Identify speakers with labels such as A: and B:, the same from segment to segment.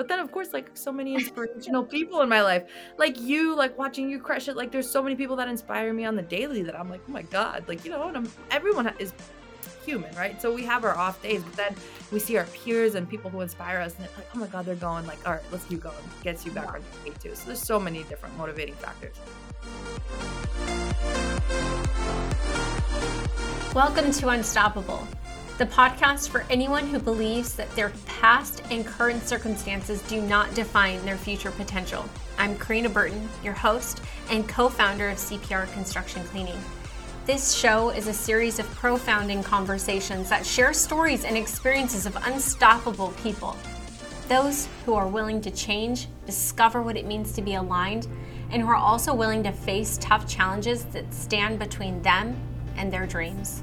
A: But then, of course, like so many inspirational people in my life, like you, like watching you crush it. Like there's so many people that inspire me on the daily that I'm like, oh my god, like you know, and I'm everyone is human, right? So we have our off days, but then we see our peers and people who inspire us, and it's like, oh my god, they're going. Like, all right, let's keep going. Gets you back on your feet too. So there's so many different motivating factors.
B: Welcome to Unstoppable, the podcast for anyone who believes that their past and current circumstances do not define their future potential. I'm Karina Burton, your host and co founder of CPR Construction Cleaning. This show is a series of profounding conversations that share stories and experiences of unstoppable people. Those who are willing to change, discover what it means to be aligned, and who are also willing to face tough challenges that stand between them and their dreams.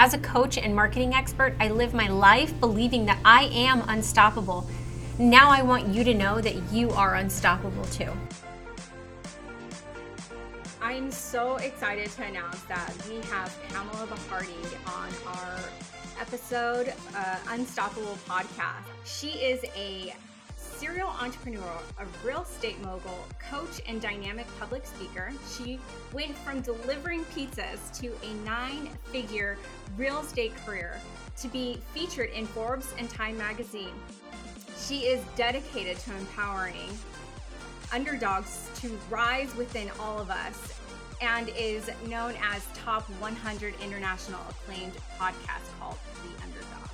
B: As a coach and marketing expert, I live my life believing that I am unstoppable. Now I want you to know that you are unstoppable too. I'm so excited to announce that we have Pamela Bardhi on our episode uh, Unstoppable podcast. She is a serial entrepreneur, a real estate mogul, coach, and dynamic public speaker. She went from delivering pizzas to a nine figure real estate career to be featured in Forbes and Time magazine. She is dedicated to empowering underdogs to rise within all of us and is known as top 100 international acclaimed podcast called The Underdog.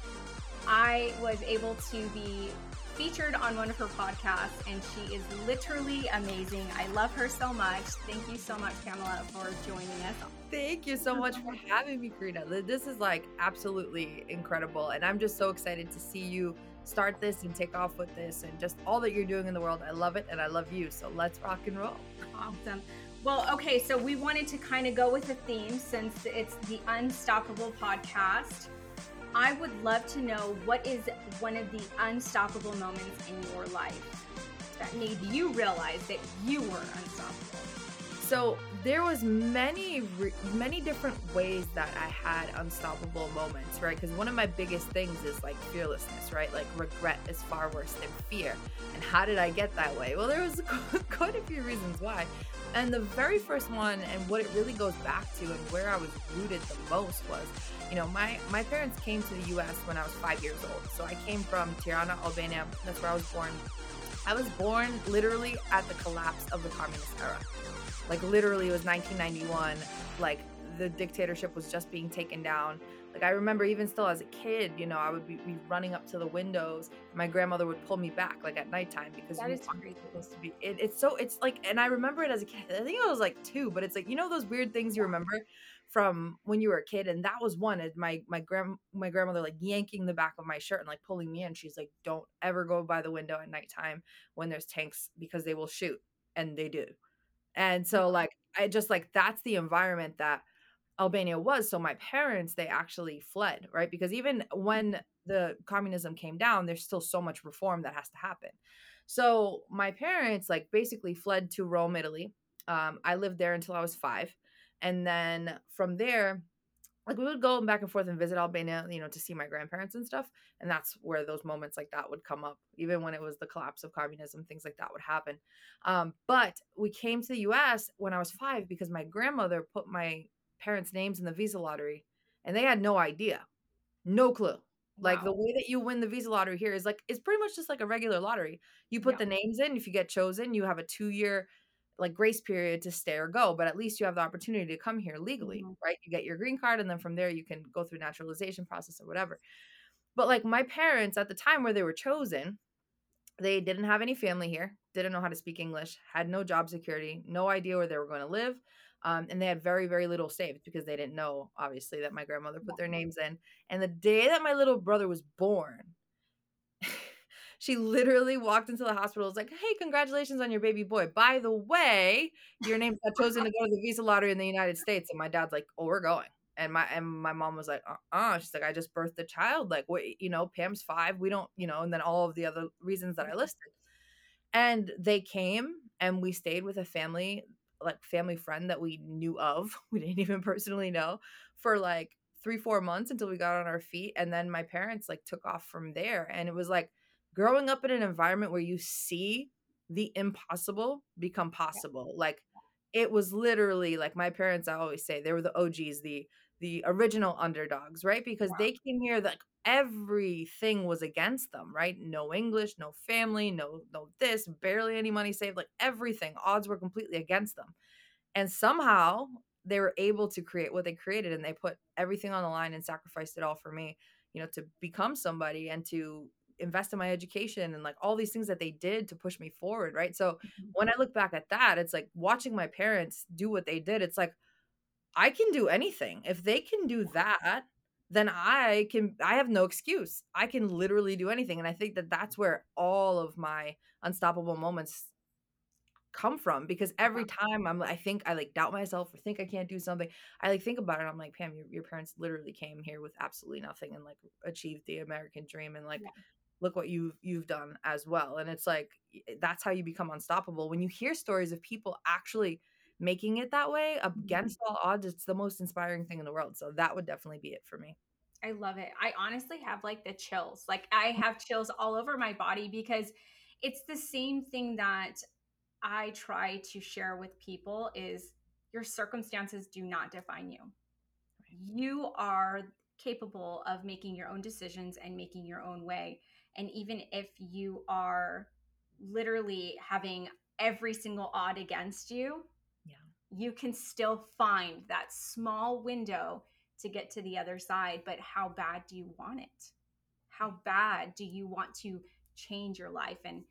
B: I was able to be featured on one of her podcasts, and she is literally amazing. I love her so much. Thank you so much, Pamela, for joining us.
A: Thank you so much for having me, Karina. This is like absolutely incredible, and I'm just so excited to see you start this and take off with this and just all that you're doing in the world. I love it, and I love you. So let's rock and roll.
B: Awesome. Well, okay, so we wanted to kind of go with a theme since it's the Unstoppable podcast. I would love to know what is one of the unstoppable moments in your life that made you realize that you were unstoppable.
A: So there was many many different ways that I had unstoppable moments, right? Because one of my biggest things is like fearlessness, right? Like regret is far worse than fear. And how did I get that way? Well, there was quite a few reasons why. And the very first one, and what it really goes back to, and where I was rooted the most was, you know, my my parents came to the U.S. when I was five years old. So I came from Tirana, Albania. That's where I was born. I was born literally at the collapse of the communist era. Like literally, it was 1991. Like the dictatorship was just being taken down. Like I remember even still as a kid, you know, I would be, be running up to the windows. My grandmother would pull me back like at nighttime because
B: that
A: we
B: is supposed
A: to be. It, it's so it's like, and I remember it as a kid. I think I was like two, but it's like you know those weird things you remember from when you were a kid, and that was one. My my grand my grandmother like yanking the back of my shirt and like pulling me in. She's like, "Don't ever go by the window at nighttime when there's tanks because they will shoot," and they do. And so like I just like that's the environment that Albania was. So my parents, they actually fled, right? Because even when the communism came down, there's still so much reform that has to happen. So my parents, like, basically fled to Rome, Italy. Um, I lived there until I was five. And then from there, like we would go back and forth and visit Albania, you know, to see my grandparents and stuff. And that's where those moments like that would come up, even when it was the collapse of communism, things like that would happen. Um, but we came to the US when I was five because my grandmother put my parents' names in the visa lottery and they had no idea. No clue. Like wow. the way that you win the visa lottery here is like it's pretty much just like a regular lottery. You put yeah. the names in, if you get chosen, you have a 2-year like grace period to stay or go, but at least you have the opportunity to come here legally, mm-hmm. right? You get your green card and then from there you can go through naturalization process or whatever. But like my parents at the time where they were chosen, they didn't have any family here, didn't know how to speak English, had no job security, no idea where they were going to live. Um, and they had very, very little saved because they didn't know, obviously, that my grandmother put their names in. And the day that my little brother was born, she literally walked into the hospital. Was like, "Hey, congratulations on your baby boy. By the way, your name got chosen to go to the visa lottery in the United States." And my dad's like, "Oh, we're going." And my and my mom was like, "Uh, uh She's like, "I just birthed a child. Like, what? You know, Pam's five. We don't, you know." And then all of the other reasons that I listed. And they came, and we stayed with a family like family friend that we knew of we didn't even personally know for like three four months until we got on our feet and then my parents like took off from there and it was like growing up in an environment where you see the impossible become possible. Like it was literally like my parents I always say they were the OGs, the the original underdogs, right? Because wow. they came here like everything was against them, right? No English, no family, no no this, barely any money saved, like everything. Odds were completely against them. And somehow they were able to create what they created and they put everything on the line and sacrificed it all for me, you know, to become somebody and to invest in my education and like all these things that they did to push me forward, right? So mm-hmm. when I look back at that, it's like watching my parents do what they did. It's like I can do anything. If they can do that, then I can I have no excuse. I can literally do anything and I think that that's where all of my unstoppable moments come from because every time I'm I think I like doubt myself or think I can't do something, I like think about it. I'm like, Pam, your, your parents literally came here with absolutely nothing and like achieved the American dream and like yeah. look what you've you've done as well. And it's like that's how you become unstoppable. When you hear stories of people actually making it that way mm-hmm. against all odds, it's the most inspiring thing in the world. So that would definitely be it for me.
B: I love it. I honestly have like the chills. Like I have chills all over my body because it's the same thing that I try to share with people is your circumstances do not define you. You are capable of making your own decisions and making your own way. And even if you are literally having every single odd against you. You can still find that small window to get to the other side. But how bad do you want it? How bad do you want to change your life? And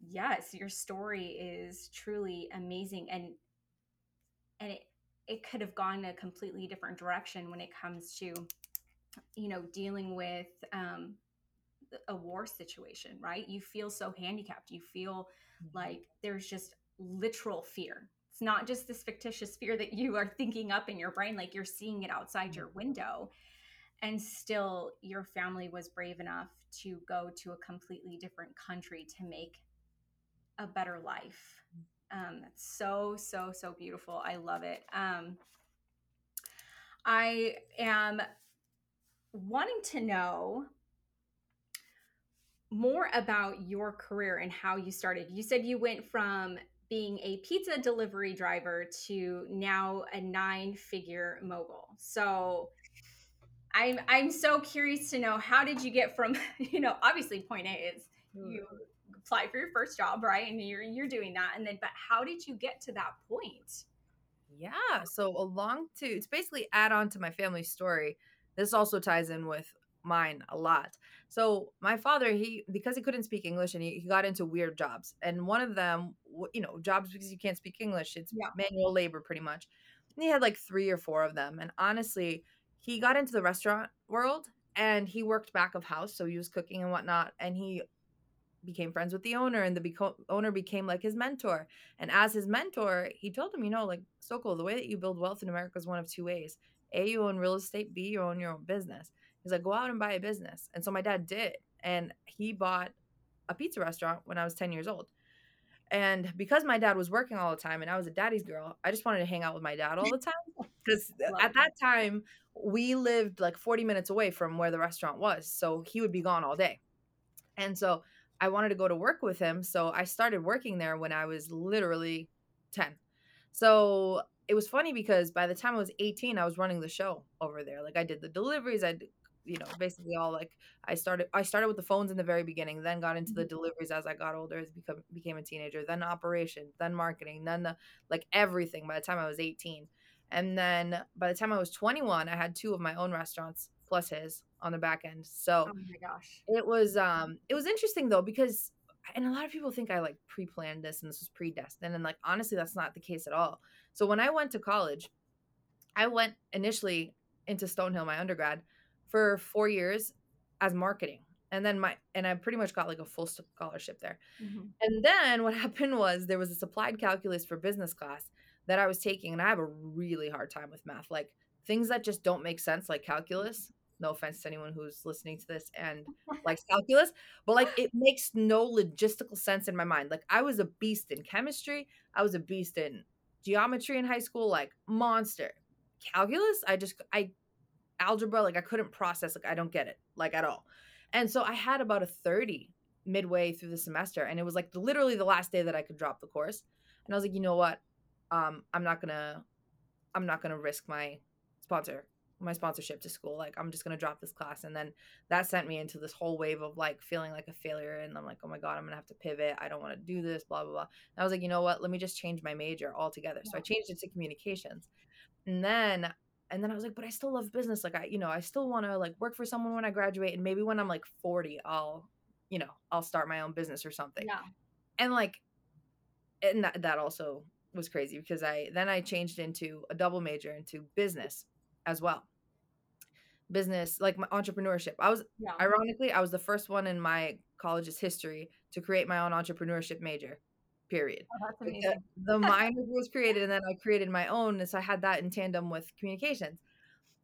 B: yes, your story is truly amazing and and it it could have gone a completely different direction when it comes to you know dealing with um a war situation, right? You feel so handicapped. You feel mm-hmm. like there's just literal fear. It's not just this fictitious fear that you are thinking up in your brain, like you're seeing it outside mm-hmm. your window. And still, your family was brave enough to go to a completely different country to make a better life. Um, that's so, so, so beautiful. I love it. Um, I am wanting to know more about your career and how you started. You said you went from being a pizza delivery driver to now a nine figure mogul. So I'm I'm so curious to know how did you get from, you know, obviously point A is you apply for your first job, right? And you're you're doing that. And then but how did you get to that point?
A: Yeah. So along to it's basically add on to my family story. This also ties in with mine a lot. So my father, he because he couldn't speak English and he, he got into weird jobs. And one of them, you know, jobs because you can't speak English, it's yeah. manual labor pretty much. And he had like three or four of them. And honestly, he got into the restaurant world and he worked back of house, so he was cooking and whatnot. And he became friends with the owner and the beco- owner became like his mentor and as his mentor he told him you know like sokol the way that you build wealth in america is one of two ways a you own real estate b you own your own business he's like go out and buy a business and so my dad did and he bought a pizza restaurant when i was 10 years old and because my dad was working all the time and i was a daddy's girl i just wanted to hang out with my dad all the time because at that time we lived like 40 minutes away from where the restaurant was so he would be gone all day and so I wanted to go to work with him. So I started working there when I was literally 10. So it was funny because by the time I was 18, I was running the show over there. Like I did the deliveries, I you know, basically all like I started I started with the phones in the very beginning, then got into the mm-hmm. deliveries as I got older, as become became a teenager, then operations, then marketing, then the like everything by the time I was 18. And then by the time I was 21, I had two of my own restaurants plus his on the back end. So
B: oh my gosh.
A: It was um it was interesting though because and a lot of people think I like pre-planned this and this was predestined and like honestly that's not the case at all. So when I went to college, I went initially into Stonehill my undergrad for 4 years as marketing. And then my and I pretty much got like a full scholarship there. Mm-hmm. And then what happened was there was this applied calculus for business class that I was taking and I have a really hard time with math. Like things that just don't make sense like calculus no offense to anyone who's listening to this and likes calculus, but like it makes no logistical sense in my mind. Like I was a beast in chemistry, I was a beast in geometry in high school, like monster. Calculus, I just I algebra, like I couldn't process, like I don't get it, like at all. And so I had about a 30 midway through the semester and it was like literally the last day that I could drop the course. And I was like, you know what? Um, I'm not gonna I'm not gonna risk my sponsor my sponsorship to school. Like I'm just gonna drop this class. And then that sent me into this whole wave of like feeling like a failure. And I'm like, oh my God, I'm gonna have to pivot. I don't want to do this, blah, blah, blah. And I was like, you know what? Let me just change my major altogether. So I changed it to communications. And then and then I was like, but I still love business. Like I, you know, I still want to like work for someone when I graduate. And maybe when I'm like 40, I'll, you know, I'll start my own business or something.
B: Yeah.
A: And like and that, that also was crazy because I then I changed into a double major into business as well business like my entrepreneurship i was yeah. ironically i was the first one in my college's history to create my own entrepreneurship major period.
B: Oh,
A: the, the minor was created and then i created my own and so i had that in tandem with communications.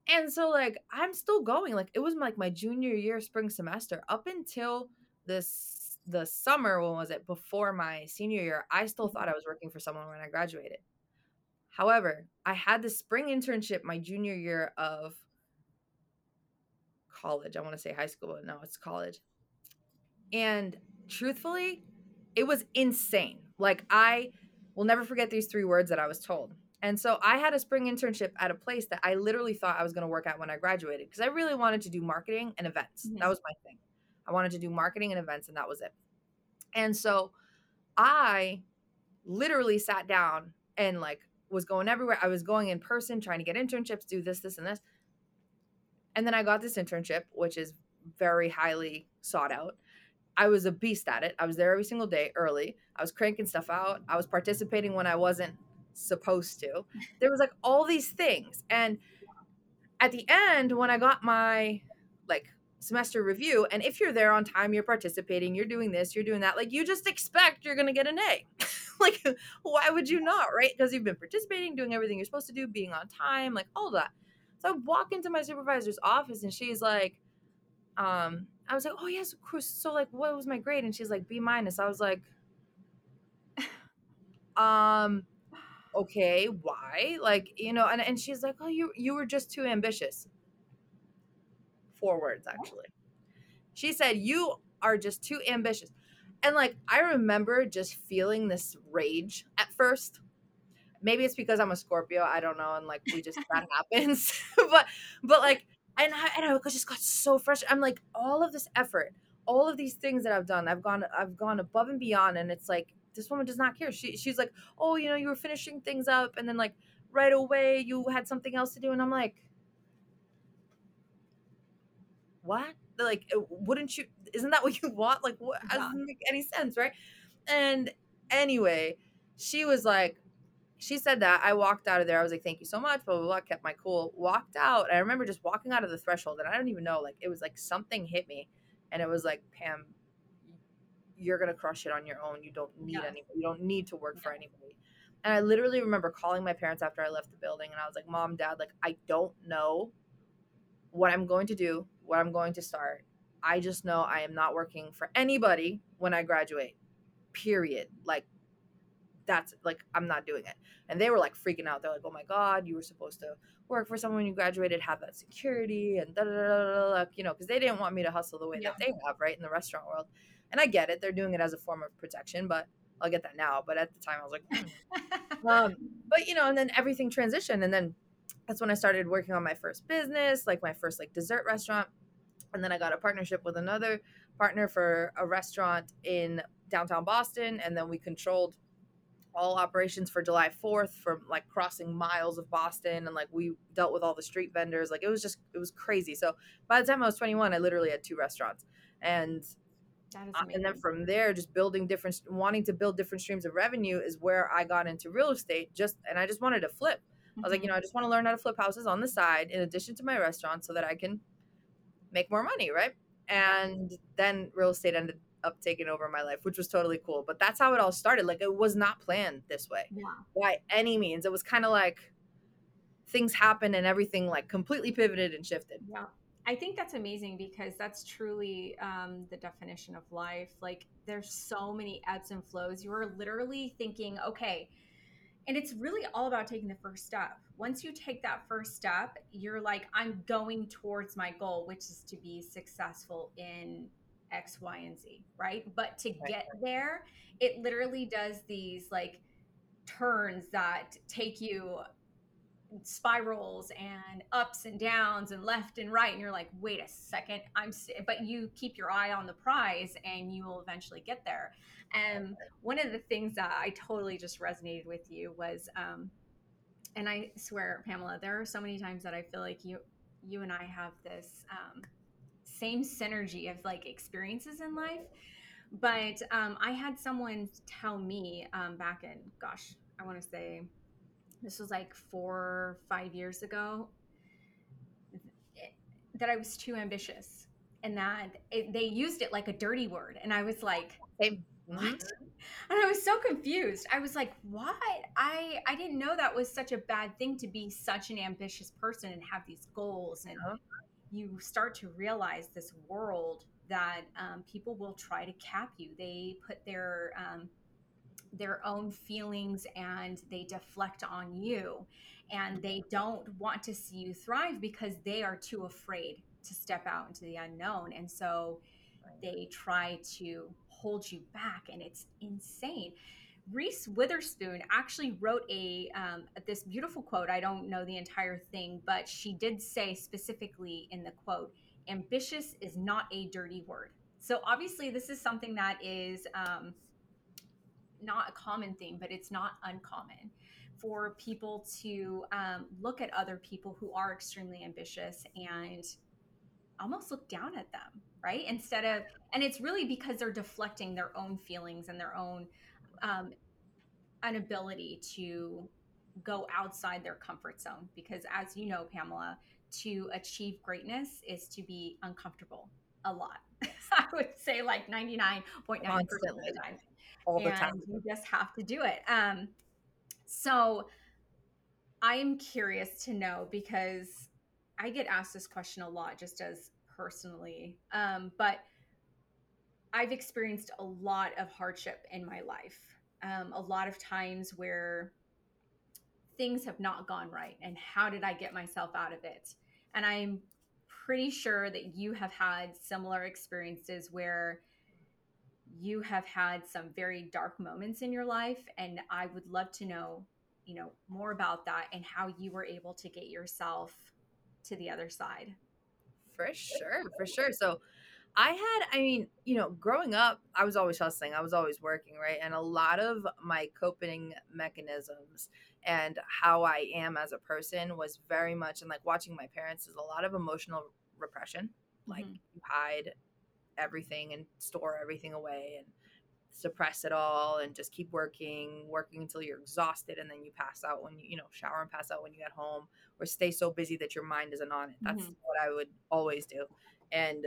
A: And so like i'm still going like it was like my junior year spring semester. Up until this the summer when was it? Before my senior year i still mm-hmm. thought i was working for someone when i graduated. However i had the spring internship my junior year of college. I want to say high school, but no, it's college. And truthfully, it was insane. Like I will never forget these three words that I was told. And so I had a spring internship at a place that I literally thought I was going to work at when I graduated because I really wanted to do marketing and events. Mm-hmm. That was my thing. I wanted to do marketing and events, and that was it. And so I literally sat down and like was going everywhere. I was going in person, trying to get internships, do this, this, and this. And then I got this internship, which is very highly sought out. I was a beast at it. I was there every single day early. I was cranking stuff out. I was participating when I wasn't supposed to. There was like all these things. And at the end, when I got my like semester review, and if you're there on time, you're participating, you're doing this, you're doing that, like you just expect you're gonna get an A. like, why would you not, right? Because you've been participating, doing everything you're supposed to do, being on time, like all that. So I walk into my supervisor's office and she's like, um, I was like, oh yes, of course. So like, what was my grade? And she's like, B minus. I was like, um, okay, why? Like, you know, and, and she's like, oh, you you were just too ambitious. Four words actually. She said, you are just too ambitious. And like, I remember just feeling this rage at first maybe it's because I'm a Scorpio. I don't know, and like we just that happens. but but like, and I and I just got so frustrated. I'm like, all of this effort, all of these things that I've done, I've gone I've gone above and beyond, and it's like this woman does not care. She she's like, oh, you know, you were finishing things up, and then like right away you had something else to do, and I'm like, what? Like, uh, wouldn't you? Isn't that what you want? Like, what? Yeah. Doesn't make any sense, right? And anyway, she was like, she said that. I walked out of there. I was like, thank you so much, blah, blah, blah. Kept my cool. Walked out. I remember just walking out of the threshold and I don't even know. Like, it was like something hit me. And it was like, Pam, you're going to crush it on your own. You don't need yeah. anybody. You don't need to work yeah. for anybody. And I literally remember calling my parents after I left the building and I was like, Mom, Dad, like, I don't know what I'm going to do, what I'm going to start. I just know I am not working for anybody when I graduate, period. Like, that's like I'm not doing it. And they were like freaking out. They're like, "Oh my god, you were supposed to work for someone when you graduated, have that security and da da da da," you know, because they didn't want me to hustle the way yeah. that they have, right, in the restaurant world. And I get it; they're doing it as a form of protection, but I'll get that now. But at the time, I was like, mm. um, but you know, and then everything transitioned, and then that's when I started working on my first business, like my first like dessert restaurant, and then I got a partnership with another partner for a restaurant in downtown Boston, and then we controlled all operations for July 4th from like crossing miles of Boston and like we dealt with all the street vendors like it was just it was crazy. So by the time I was 21 I literally had two restaurants. And and then from there just building different wanting to build different streams of revenue is where I got into real estate just and I just wanted to flip. Mm-hmm. I was like you know I just want to learn how to flip houses on the side in addition to my restaurant so that I can make more money right? And then real estate ended up taking over my life, which was totally cool. But that's how it all started. Like it was not planned this way
B: yeah.
A: by any means. It was kind of like things happened and everything like completely pivoted and shifted.
B: Yeah. I think that's amazing because that's truly um, the definition of life. Like there's so many ebbs and flows. You are literally thinking, okay, and it's really all about taking the first step. Once you take that first step, you're like, I'm going towards my goal, which is to be successful in X, Y, and Z, right? But to get there, it literally does these like turns that take you spirals and ups and downs and left and right and you're like wait a second i'm but you keep your eye on the prize and you will eventually get there. And one of the things that i totally just resonated with you was um and i swear pamela there are so many times that i feel like you you and i have this um same synergy of like experiences in life but um, I had someone tell me um, back in, gosh, I want to say this was like four, five years ago, that I was too ambitious and that it, they used it like a dirty word. And I was like,
A: Same.
B: what? Mm-hmm. And I was so confused. I was like, what? I, I didn't know that was such a bad thing to be such an ambitious person and have these goals. And uh-huh. You start to realize this world that um, people will try to cap you. They put their um, their own feelings and they deflect on you, and they don't want to see you thrive because they are too afraid to step out into the unknown, and so they try to hold you back, and it's insane. Reese Witherspoon actually wrote a um, this beautiful quote. I don't know the entire thing, but she did say specifically in the quote ambitious is not a dirty word. So obviously, this is something that is um, not a common thing, but it's not uncommon for people to um, look at other people who are extremely ambitious and almost look down at them, right? Instead of, and it's really because they're deflecting their own feelings and their own um, inability to go outside their comfort zone. Because as you know, Pamela, to achieve greatness is to be uncomfortable a lot. I would say like 99.9% of the time. All the and time. You just have to do it. Um, so I'm curious to know because I get asked this question a lot just as personally. Um, but I've experienced a lot of hardship in my life. Um, a lot of times where things have not gone right and how did I get myself out of it? And I'm pretty sure that you have had similar experiences where you have had some very dark moments in your life and I would love to know, you know, more about that and how you were able to get yourself to the other side.
A: For sure, for sure. So I had, I mean, you know, growing up, I was always hustling. I was always working, right? And a lot of my coping mechanisms and how I am as a person was very much, and like watching my parents is a lot of emotional repression. Like mm-hmm. you hide everything and store everything away and suppress it all and just keep working, working until you're exhausted and then you pass out when you, you know, shower and pass out when you get home or stay so busy that your mind isn't on it. That's mm-hmm. what I would always do. And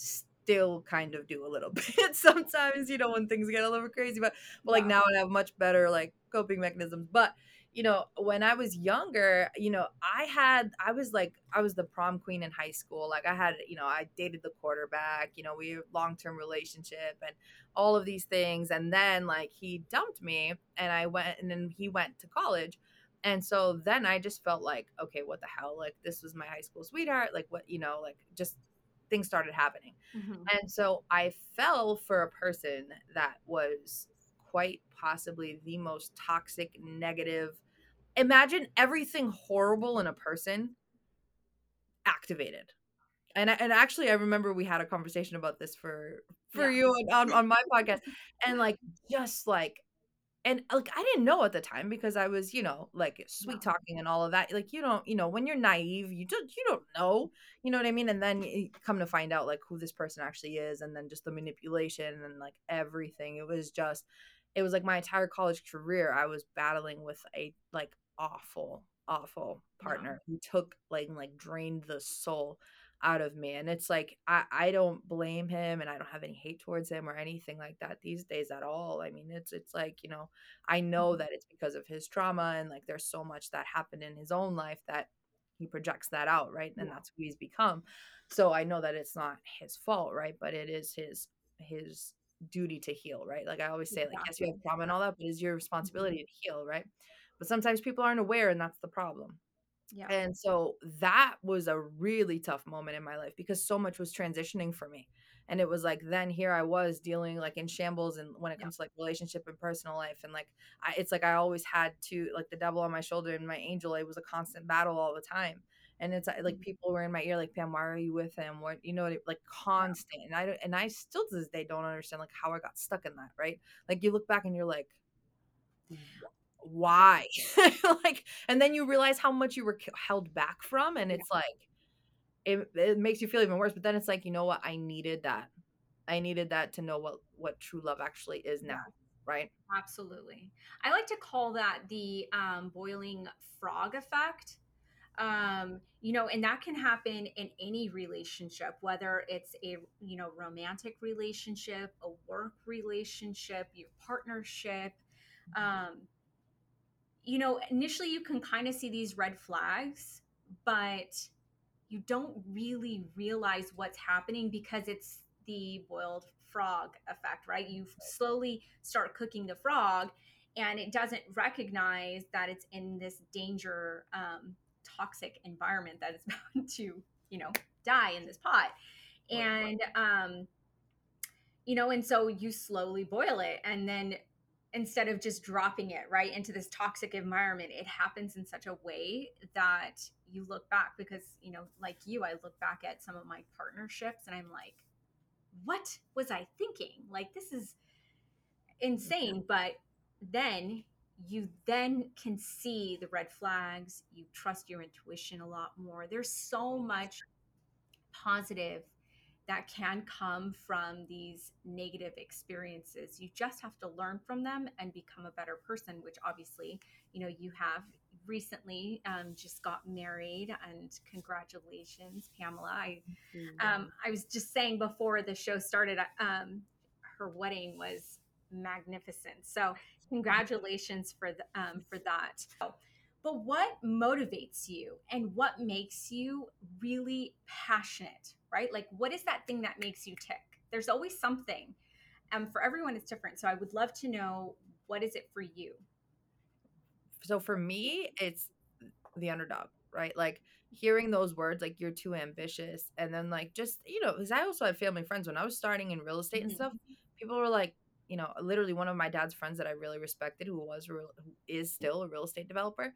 A: still kind of do a little bit sometimes, you know, when things get a little crazy. But, but like now I have much better like coping mechanisms. But you know, when I was younger, you know, I had, I was like, I was the prom queen in high school. Like, I had, you know, I dated the quarterback, you know, we long term relationship and all of these things. And then, like, he dumped me and I went, and then he went to college. And so then I just felt like, okay, what the hell? Like, this was my high school sweetheart. Like, what, you know, like, just things started happening. Mm-hmm. And so I fell for a person that was quite possibly the most toxic, negative. Imagine everything horrible in a person activated. And and actually, I remember we had a conversation about this for for yeah. you on, on my podcast, and like just like and like I didn't know at the time because I was, you know, like sweet talking and all of that. Like you don't, you know, when you're naive, you just you don't know, you know what I mean. And then you come to find out like who this person actually is, and then just the manipulation and like everything. It was just, it was like my entire college career. I was battling with a like awful, awful partner yeah. who took like like drained the soul out of me and it's like I, I don't blame him and i don't have any hate towards him or anything like that these days at all i mean it's it's like you know i know mm-hmm. that it's because of his trauma and like there's so much that happened in his own life that he projects that out right and yeah. that's who he's become so i know that it's not his fault right but it is his his duty to heal right like i always say like yes you have trauma and all that but it's your mm-hmm. responsibility to heal right but sometimes people aren't aware and that's the problem yeah. And so that was a really tough moment in my life because so much was transitioning for me. and it was like then here i was dealing like in shambles and when it
B: Yeah.
A: comes to like relationship and personal life and like I, it's like i always had to like the devil on my shoulder and my angel it was a constant battle all the time and it's like
B: Mhm.
A: people were in my ear like pam why are you with him what you know like constant and i don't and i still to this day don't understand like how i got stuck in that right like you look back and you're like why like and then you realize how much you were held back from and
B: Yeah.
A: it's like it, it makes you feel even worse but then it's like you know what i needed that i needed that to know what what true love actually is now right
B: Absolutely. I like to call that the um, boiling frog effect. Um, you know, and that can happen in any relationship, whether it's a you know romantic relationship, a work relationship, your partnership. Um, you know, initially you can kind of see these red flags, but you don't really realize what's happening because it's the boiled frog effect, right? You slowly start cooking the frog and it doesn't recognize that it's in this danger, um, toxic environment that is bound to, you know, die in this pot. And, um, you know, and so you slowly boil it and then instead of just dropping it right into this toxic environment it happens in such a way that you look back because you know like you i look back at some of my partnerships and i'm like what was i thinking? Like this is insane but then you then can see the red flags you trust your intuition a lot more. There's so much positive that can come from these negative experiences. You just have to learn from them and become a better person, which obviously, you know, you have recently um, just got married and congratulations, Pamela. I, um, I was just saying before the show started, um, her wedding was magnificent. So congratulations for, the, um, for that. But what motivates you and what makes you really passionate, right? Like, what is that thing that makes you tick? There's always something. And um, for everyone, it's different. So I would love to know what is it for you?
A: so for me it's the underdog right like hearing those words like you're too ambitious and then like just you know because i also had family friends when i was starting in real estate and
B: Mhm.
A: stuff people were like you know literally one of my dad's friends that i really respected who was real who is still a real estate developer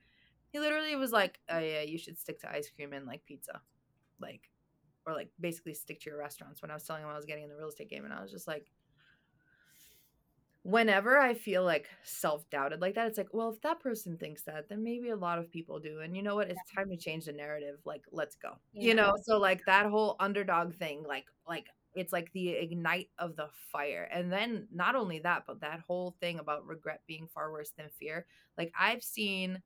A: he literally was like oh yeah you should stick to ice cream and like pizza like or like basically stick to your restaurants when i was telling him i was getting in the real estate game and i was just like whenever I feel like self doubted like that, it's like, well, if that person thinks that, then maybe a lot of people do. And you know what? It's time to change the narrative. Like, let's go. You know, so like that whole underdog thing, like, like it's like the ignite of the fire. And then not only that, but that whole thing about regret being far worse than fear. Like, I've seen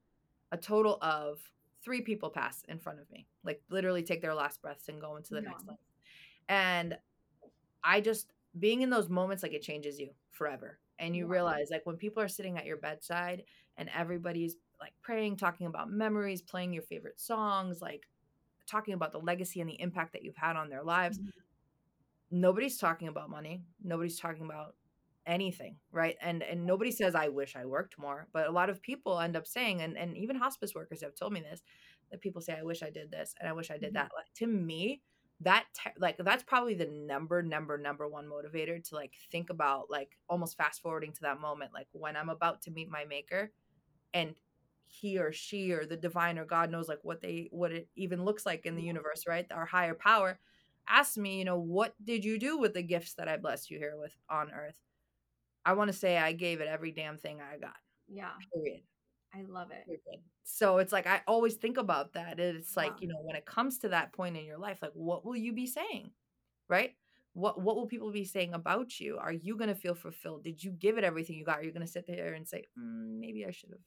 A: a total of three people pass in front of me, like literally take their last breaths and go into the next
B: Yeah.
A: life. And I just being in those moments like it changes you forever. And you
B: Yeah.
A: realize like when people are sitting at your bedside and everybody's like praying, talking about memories, playing your favorite songs, like talking about the legacy and the impact that you've had on their lives,
B: Mhm.
A: nobody's talking about money. Nobody's talking about anything, right? And and nobody says I wish I worked more, but a lot of people end up saying and and even hospice workers have told me this that people say I wish I did this and I wish I did
B: Mhm.
A: that. Like to me, that te- like that's probably the number number number one motivator to like think about like almost fast forwarding to that moment like when i'm about to meet my maker and he or she or the divine or god knows like what they what it even looks like in the universe right our higher power asks me you know what did you do with the gifts that i blessed you here with on earth i want to say i gave it every damn thing i got
B: Yeah.
A: period
B: I love it.
A: Period. So it's like I always think about that. It's like,
B: Wow.
A: you know, when it comes to that point in your life, like what will you be saying? Right? What what will people be saying about you? Are you going to feel fulfilled? Did you give it everything you got? Are you going to sit there and say, mm, maybe I should have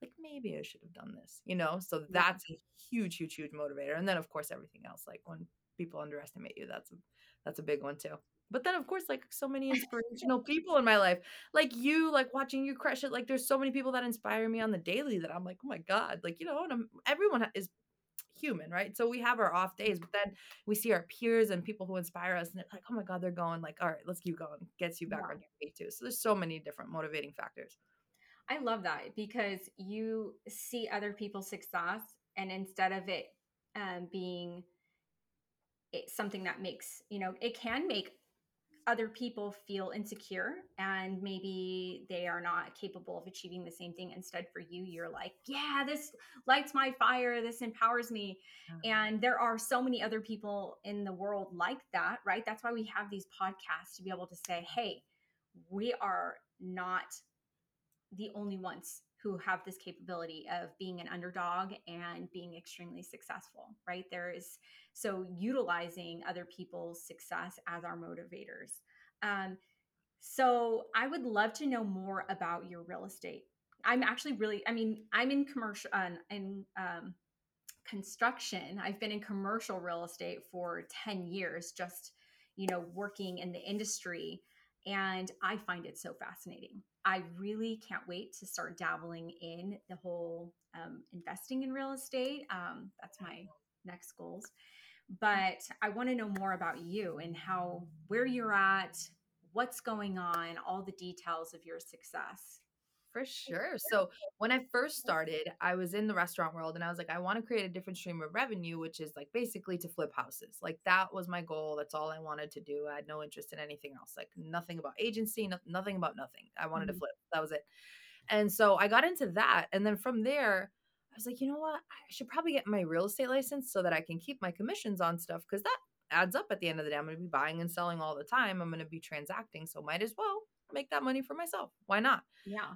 A: like maybe I should have done this, you know? So that's a huge huge huge motivator. And then of course everything else like when people underestimate you, that's a that's a big one too. But then of course like so many inspirational people in my life like you, like watching you crush it. Like there's so many people that inspire me on the daily that I'm like, oh my god, like you know, and I'm, everyone is human, right? So we have our off days, but then we see our peers and people who inspire us, and it's like, oh my god, they're going. Like, all right, let's keep going. Gets you back
B: Yeah.
A: on your feet too. So there's so many different motivating factors.
B: I love that because you see other people's success, and instead of it um, being it, something that makes you know it can make other people feel insecure and maybe they are not capable of achieving the same thing. Instead for you you're like yeah this lights my fire. This empowers me. Uh-huh. And there are so many other people in the world like that right? That's why we have these podcasts to be able to say hey we are not the only ones who have this capability of being an underdog and being extremely successful, right? There is so utilizing other people's success as our motivators. Um, so I would love to know more about your real estate. I'm actually really, I mean, I'm in commercial uh, in um, construction. I've been in commercial real estate for 10 years, just, you know, working in the industry. And I find it so fascinating. I really can't wait to start dabbling in the whole um, investing in real estate. Um, that's my next goals. But I want to know more about you and how, where you're at, what's going on, all the details of your success.
A: For sure. So when I first started, I was in the restaurant world and I was like, I want to create a different stream of revenue, which is like basically to flip houses. Like that was my goal. That's all I wanted to do. I had no interest in anything else, like nothing about agency, no, nothing about nothing. I wanted mm-hmm. to flip. That was it. And so I got into that. And then from there, I was like, you know what? I should probably get my real estate license so that I can keep my commissions on stuff because that adds up at the end of the day. I'm going to be buying and selling all the time. I'm going to be transacting. So might as well make that money for myself. Why not?
B: Yeah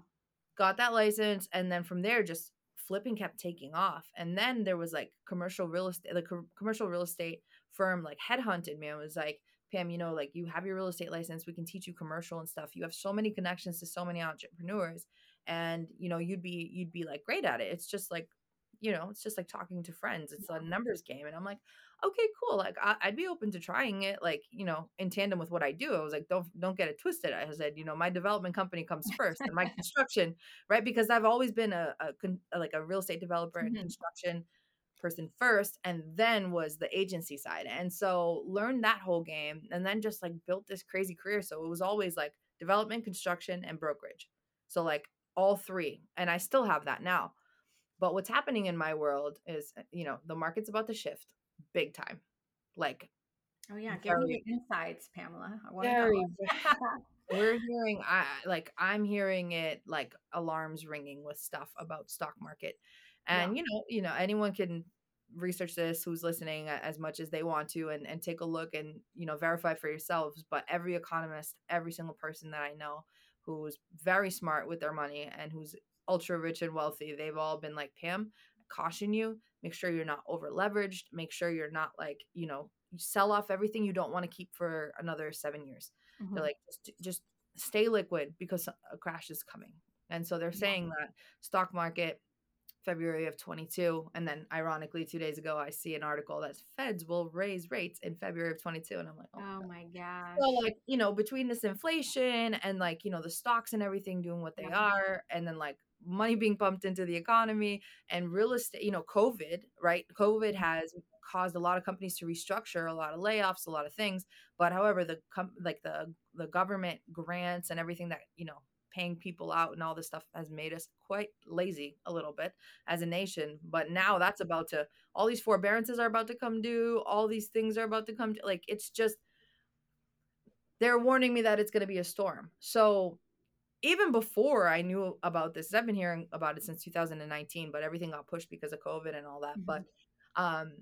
A: got that license and then from there just flipping kept taking off. And then there was like commercial real estate the co- commercial real estate firm like headhunted me and was like pam you know like you have your real estate license we can teach you commercial and stuff. You have so many connections to so many entrepreneurs and you know you'd be you'd be like great at it. It's just like you know it's just like talking to friends. It's a numbers game and i'm like okay, cool. Like I, would be open to trying it, like you know, in tandem with what I do. I was like, don't don't get it twisted. I said, you know, my development company comes first, and my construction, right? Because I've always been a, a, a like a real estate developer and mm-hmm. construction person first and then was the agency side and so learned that whole game and then just like built this crazy career so it was always like development construction and brokerage so like all three and i still have that now but what's happening in my world is you know the market's about to shift big time. Like,
B: oh yeah, give me the insights, Pamela. very,
A: we're hearing, I like, I'm hearing it like alarms ringing with stuff about stock market, and yeah. you know, you know, anyone can research this who's listening uh, as much as they want to and, and take a look and you know verify for yourselves but every economist every single person that i know who's very smart with their money and who's ultra rich and wealthy they've all been like pam caution you make sure you're not over leveraged make sure you're not like you know you sell off everything you don't want to keep for another seven years mm-hmm. they're like just, just stay liquid because a crash is coming and so they're saying yeah. that stock market February of 22 and then ironically 2 days ago I see an article that feds will raise rates in February of 22 and I'm like
B: oh, oh my god.
A: So like, you know, between this inflation and like, you know, the stocks and everything doing what they yeah. are and then like money being pumped into the economy and real estate, you know, COVID, right? COVID mm-hmm. has caused a lot of companies to restructure, a lot of layoffs, a lot of things. But however, the com- like the the government grants and everything that, you know, paying people out and all this stuff has made us quite lazy a little bit as a nation. But now that's about to all these forbearances are about to come due, all these things are about to come to, like it's just they're warning me that it's going to be a storm. So even before I knew about this, I've been hearing about it since 2019, but everything got pushed because of COVID and all that. Mm-hmm. But um,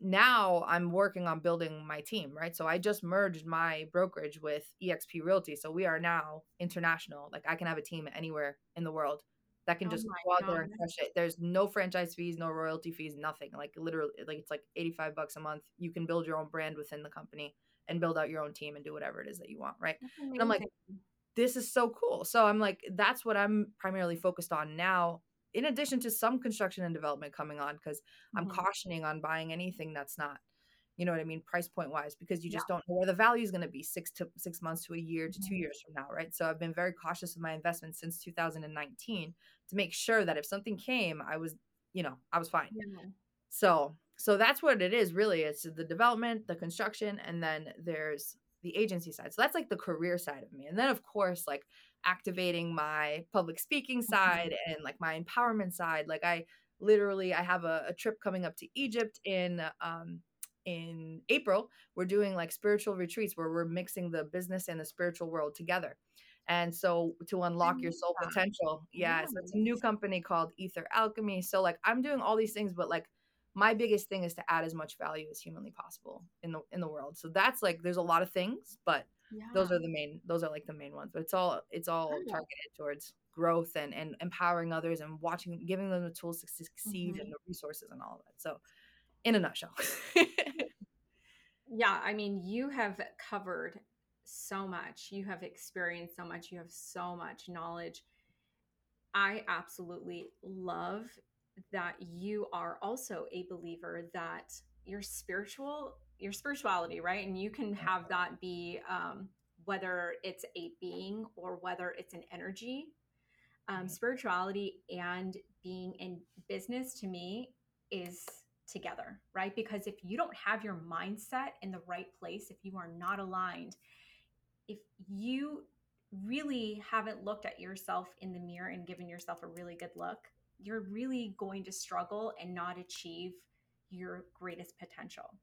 A: now I'm working on building my team, right? So I just merged my brokerage with EXP Realty. So we are now international. Like I can have a team anywhere in the world that can oh just go out God. there and crush it. There's no franchise fees, no royalty fees, nothing. Like literally, like it's like 85 bucks a month. You can build your own brand within the company and build out your own team and do whatever it is that you want, right? And I'm like, this is so cool. So I'm like, that's what I'm primarily focused on now, in addition to some construction and development coming on, because mm-hmm. I'm cautioning on buying anything that's not, you know what I mean, price point wise, because you just yeah. don't know where the value is going to be six to six months to a year to mm-hmm. two years from now, right? So I've been very cautious with my investments since 2019 to make sure that if something came, I was, you know, I was fine. Yeah. So so that's what it is really. It's the development, the construction, and then there's the agency side. So that's like the career side of me. And then of course, like activating my public speaking mm-hmm. side and like my empowerment side. Like I literally I have a, a trip coming up to Egypt in um in April, we're doing like spiritual retreats where we're mixing the business and the spiritual world together. And so to unlock your soul potential, yeah. So it's a new company called Ether Alchemy. So like I'm doing all these things, but like my biggest thing is to add as much value as humanly possible in the in the world. So that's like there's a lot of things, but
B: Yeah.
A: those are the main those are like the main ones. But it's all it's all targeted towards growth and and empowering others and watching giving them the tools to succeed
B: Mhm.
A: and the resources and all of that. So in a nutshell.
B: Yeah, I mean, you have covered so much. You have experienced so much. You have so much knowledge. I absolutely love that you are also a believer that your spiritual, your spirituality, right? And you can have that be um, whether it's a being or whether it's an energy. Um,
A: Mhm.
B: spirituality and being in business to me is together, right? Because if you don't have your mindset in the right place, if you are not aligned, if you really haven't looked at yourself in the mirror and given yourself a really good look, you're really going to struggle and not achieve your greatest potential.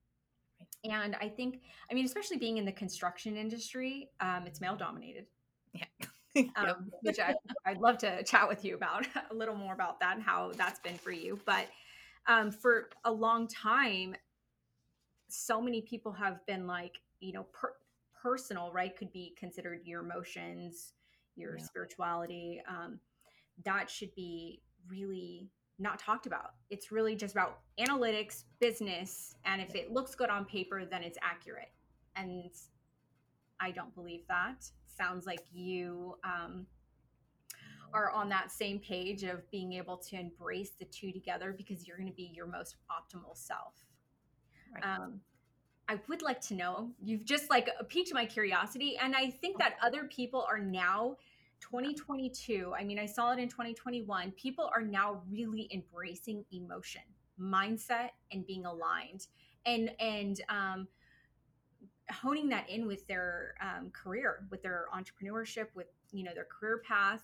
B: And I think, I mean, especially being in the construction industry, um, it's male dominated
A: yeah.
B: um, which I, I'd love to chat with you about a little more about that and how that's been for you. But um, for a long time, so many people have been like, you know, per- personal, right? Could be considered your emotions, your
A: Yeah.
B: spirituality. Um, that should be really not talked about. It's really just about analytics, business, and if it looks good on paper, then it's accurate. And I don't believe that. Sounds like you um, are on that same page of being able to embrace the two together because you're going to be your most optimal self.
A: Right.
B: Um, I would like to know. You've just like piqued my curiosity, and I think that other people are now. 2022 i mean i saw it in 2021 people are now really embracing emotion mindset and being aligned. And and um honing that in with their um, career with their entrepreneurship with you know their career path.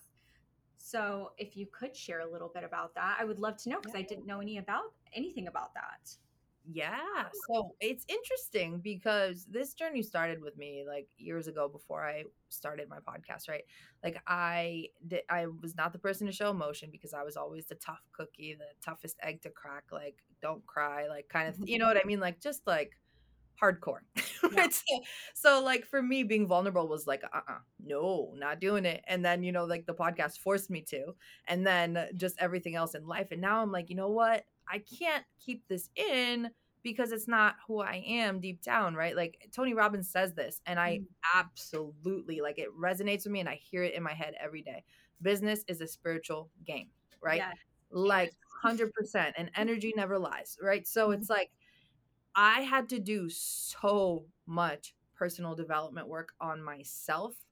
B: So if you could share a little bit about that i would love to know because i didn't know any about anything about that
A: Yeah. So it's interesting because this journey started with me like years ago before I started my podcast, right? Like I did I was not the person to show emotion because I was always the tough cookie, the toughest egg to crack, like don't cry, like kind of you know what I mean? Like just like hardcore.
B: Yeah.
A: right? So, so like for me being vulnerable was like uh-uh, no, not doing it. And then, you know, like the podcast forced me to. And then just everything else in life. And now I'm like, you know what? I can't keep this in because it's not who I am deep down, right? Like Tony Robbins says this, and I
B: Mm.
A: absolutely like it resonates with me, and I hear it in my head every day. Business is a spiritual game, right?
B: Yes.
A: Like 100%, and energy never lies, right? So
B: Mhm.
A: it's like I had to do so much personal development work on myself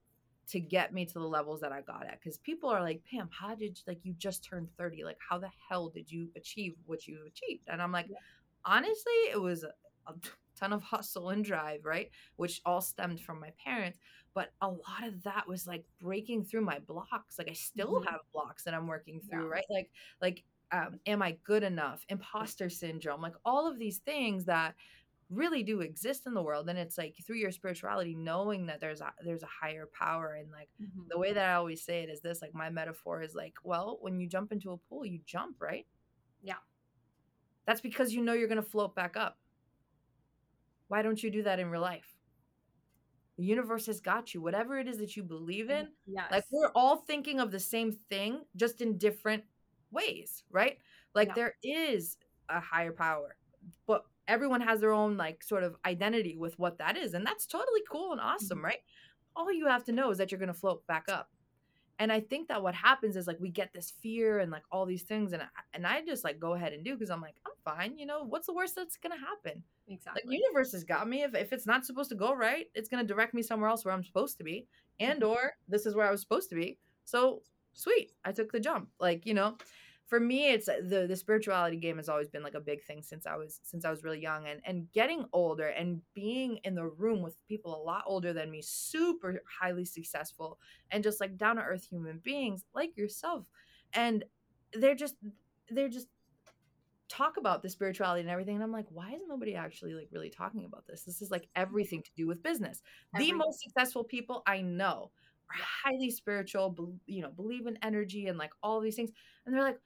A: to get me to the levels that I got at. Because people are like, Pam, how did you, like you just turned 30? Like, how the hell did you achieve what you achieved? And I'm like,
B: Yeah.
A: honestly, it was a, ton of hustle and drive, right? Which all stemmed from my parents. But a lot of that was like breaking through my blocks. Like I still
B: Mhm.
A: have blocks that I'm working through,
B: Yeah.
A: right? Like, like, um, am I good enough? Imposter syndrome, like all of these things that really do exist in the world. And it's like through your spirituality, knowing that there's a there's a higher power and like
B: Mhm.
A: the way that I always say it is this like my metaphor is like, well, when you jump into a pool, you jump, right?
B: Yeah.
A: That's because you know you're going to float back up. Why don't you do that in real life? The universe has got you. Whatever it is that you believe in,
B: Yes.
A: like we're all thinking of the same thing just in different ways, right? Like
B: Yeah.
A: there is a higher power, but everyone has their own like sort of identity with what that is, and that's totally cool and awesome,
B: Mhm.
A: right? All you have to know is that you're going to float back up. And I think that what happens is like we get this fear and like all these things and I, and I just like go ahead and do because I'm like I'm fine, you know, what's the worst that's going to happen?
B: exactly.
A: Like universe has got me. If, if it's not supposed to go right, it's gonna direct me somewhere else where I'm supposed to be. And
B: Mhm.
A: or this is where I was supposed to be. So sweet. I took the jump. Like, you know, for me it's uh, the the spirituality game has always been like a big thing since I was since I was really young and and getting older and being in the room with people a lot older than me, super highly successful and just like down to earth human beings like yourself. And they're just they're just talk about the spirituality and everything and i'm like why is nobody actually like really talking about this this is like everything to do with business everything. the most successful people i know are highly spiritual you know believe in energy and like all these things and they're like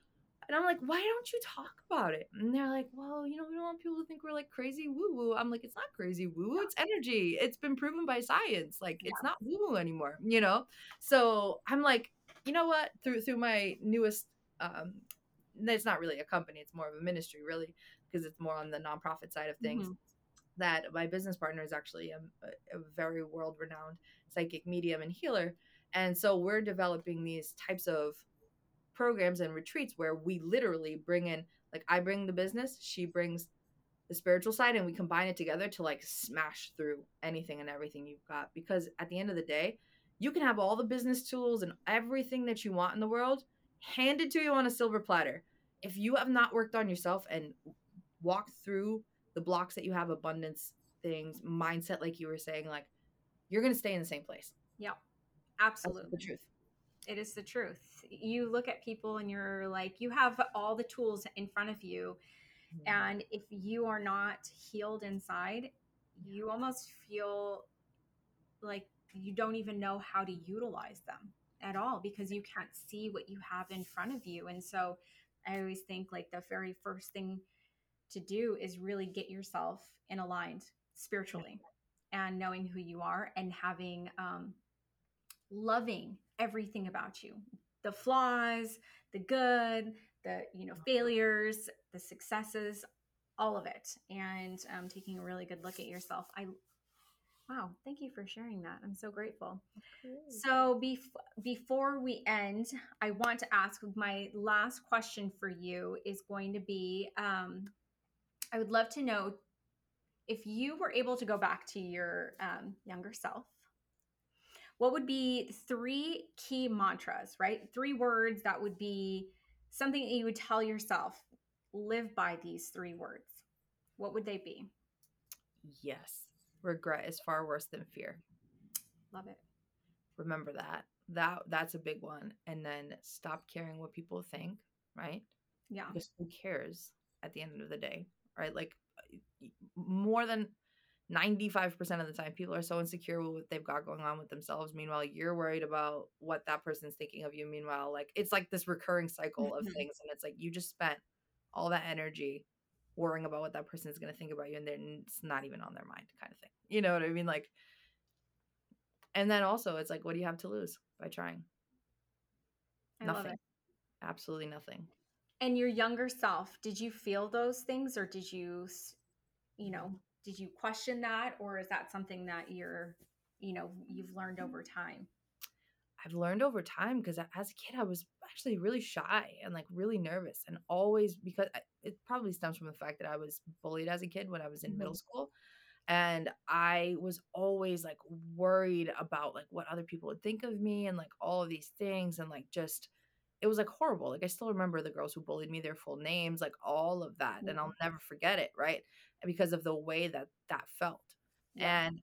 A: and I'm like, why don't you talk about it? And they're like, well, you know, we don't want people to think we're like crazy woo woo. I'm like, it's not crazy woo woo. It's energy. It's been proven by science. Like, yeah. it's not woo woo anymore, you know? So I'm like, you know what? Through through my newest um it's not really a company, it's more of a ministry, really, because it's more on the nonprofit side of things. Mm-hmm. That my business partner is actually a, a very world renowned psychic medium and healer. And so we're developing these types of programs and retreats where we literally bring in, like, I bring the business, she brings the spiritual side, and we combine it together to like smash through anything and everything you've got. Because at the end of the day, you can have all the business tools and everything that you want in the world handed to you on a silver platter. If you have not worked on yourself and walked through the blocks that you have, abundance things, mindset, like you were saying, like you're going to stay in the same place.
B: Yeah. Absolutely.
A: That's the truth.
B: It is the truth. You look at people and you're like, you have all the tools in front of you. Mm-hmm. And if you are not healed inside, you almost feel like you don't even know how to utilize them at all because you can't see what you have in front of you. And so I always think like the very first thing to do is really get yourself in aligned spiritually and knowing who you are and having um, loving everything about you the flaws the good the you know failures the successes all of it and um, taking a really good look at yourself i Wow, thank you for sharing that. I'm so grateful. Okay. So, bef- before we end, I want to ask my last question for you is going to be um, I would love to know if you were able to go back to your um, younger self, what would be three key mantras, right? Three words that would be something that you would tell yourself live by these three words. What would they be?
A: Yes regret is far worse than fear.
B: Love it.
A: Remember that. That that's a big one. And then stop caring what people think, right?
B: Yeah.
A: Because who cares at the end of the day, right? Like more than 95% of the time people are so insecure with what they've got going on with themselves. Meanwhile you're worried about what that person's thinking of you. Meanwhile like it's like this recurring cycle of mm-hmm. things and it's like you just spent all that energy worrying about what that person is going to think about you and then it's not even on their mind kind of thing. You know what i mean? Like and then also it's like what do you have to lose by trying?
B: I nothing.
A: absolutely nothing.
B: And your younger self did you feel those things or did you you know did you question that or is that something that you're you know you've learned over time
A: I've learned over time because as a kid, I was actually really shy and like really nervous, and always because it probably stems from the fact that I was bullied as a kid when I was in mm-hmm. middle school. And I was always like worried about like what other people would think of me and like all of these things. And like just, it was like horrible. Like I still remember the girls who bullied me, their full names, like all of that. Mm-hmm. And I'll never forget it. Right. Because of the way that that felt. Yeah. And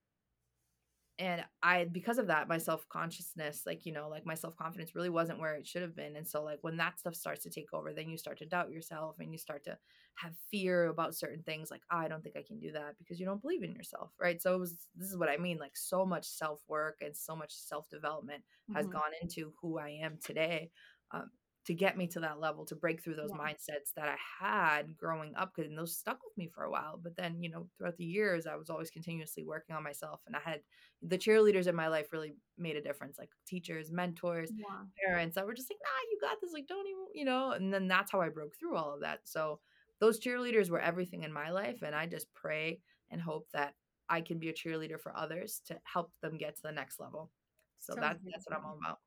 A: and i because of that my self-consciousness like you know like my self-confidence really wasn't where it should have been and so like when that stuff starts to take over then you start to doubt yourself and you start to have fear about certain things like oh, i don't think i can do that because you don't believe in yourself right so it was this is what i mean like so much self-work and so much self-development mm-hmm. has gone into who i am today um, to get me to that level to break through those yeah. mindsets that I had growing up because those stuck with me for a while. But then, you know, throughout the years, I was always continuously working on myself. And I had the cheerleaders in my life really made a difference like teachers, mentors, yeah. parents that were just like, nah, you got this. Like, don't even, you know, and then that's how I broke through all of that. So those cheerleaders were everything in my life. And I just pray and hope that I can be a cheerleader for others to help them get to the next level. So that, that's what I'm all about.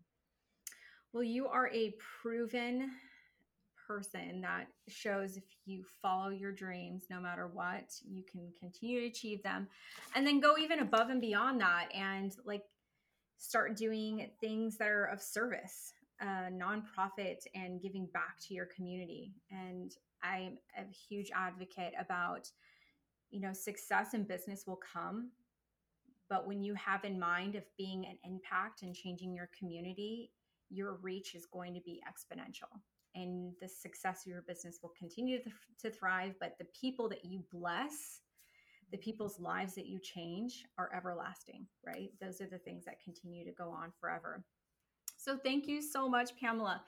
B: Well, you are a proven person that shows if you follow your dreams, no matter what, you can continue to achieve them and then go even above and beyond that and like start doing things that are of service, uh, nonprofit, and giving back to your community. And I'm a huge advocate about, you know, success in business will come. But when you have in mind of being an impact and changing your community, your reach is going to be exponential. and the success of your business will continue to, to thrive. But the people that you bless, the people's lives that you change are everlasting, right? Those are the things that continue to go on forever. So thank you so much, Pamela.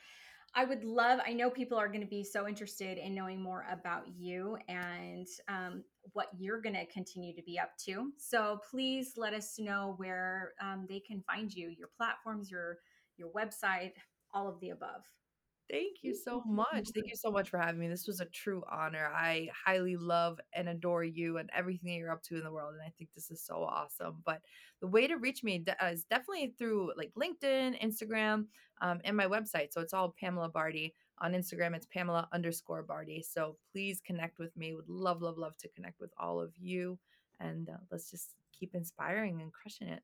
B: I would love, I know people are going to be so interested in knowing more about you and um, what you're going to continue to be up to. So please let us know where um, they can find you, your platforms, your your website, all of the above.
A: Thank you so much. Thank you so much for having me. This was a true honor. I highly love and adore you and everything that you're up to in the world. And I think this is so awesome. But the way to reach me uh, is definitely through like LinkedIn, Instagram, um, and my website. So it's all Pamela Bardhi. On Instagram, it's Pamela underscore Bardhi. So please connect with me. Would love, love, love to connect with all of you. And uh, let's just keep inspiring and crushing it.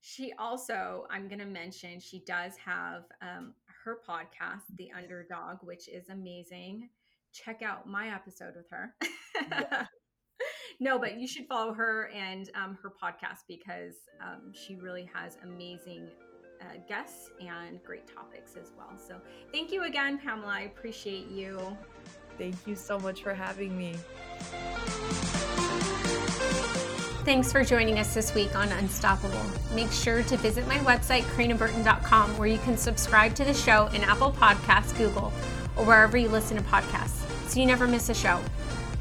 B: She also, I'm going to mention, she does have um, her podcast, The Underdog, which is amazing. Check out my episode with her. no, but you should follow her and um, her podcast because um, she really has amazing uh, guests and great topics as well. So thank you again, Pamela. I appreciate you.
A: Thank you so much for having me.
B: Thanks for joining us this week on Unstoppable. Make sure to visit my website, karinaburton.com, where you can subscribe to the show in Apple Podcasts, Google, or wherever you listen to podcasts so you never miss a show.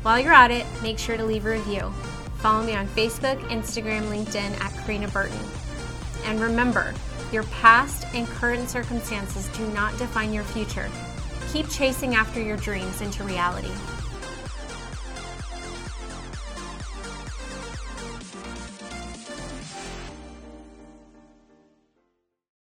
B: While you're at it, make sure to leave a review. Follow me on Facebook, Instagram, LinkedIn at Karina Burton. And remember, your past and current circumstances do not define your future. Keep chasing after your dreams into reality.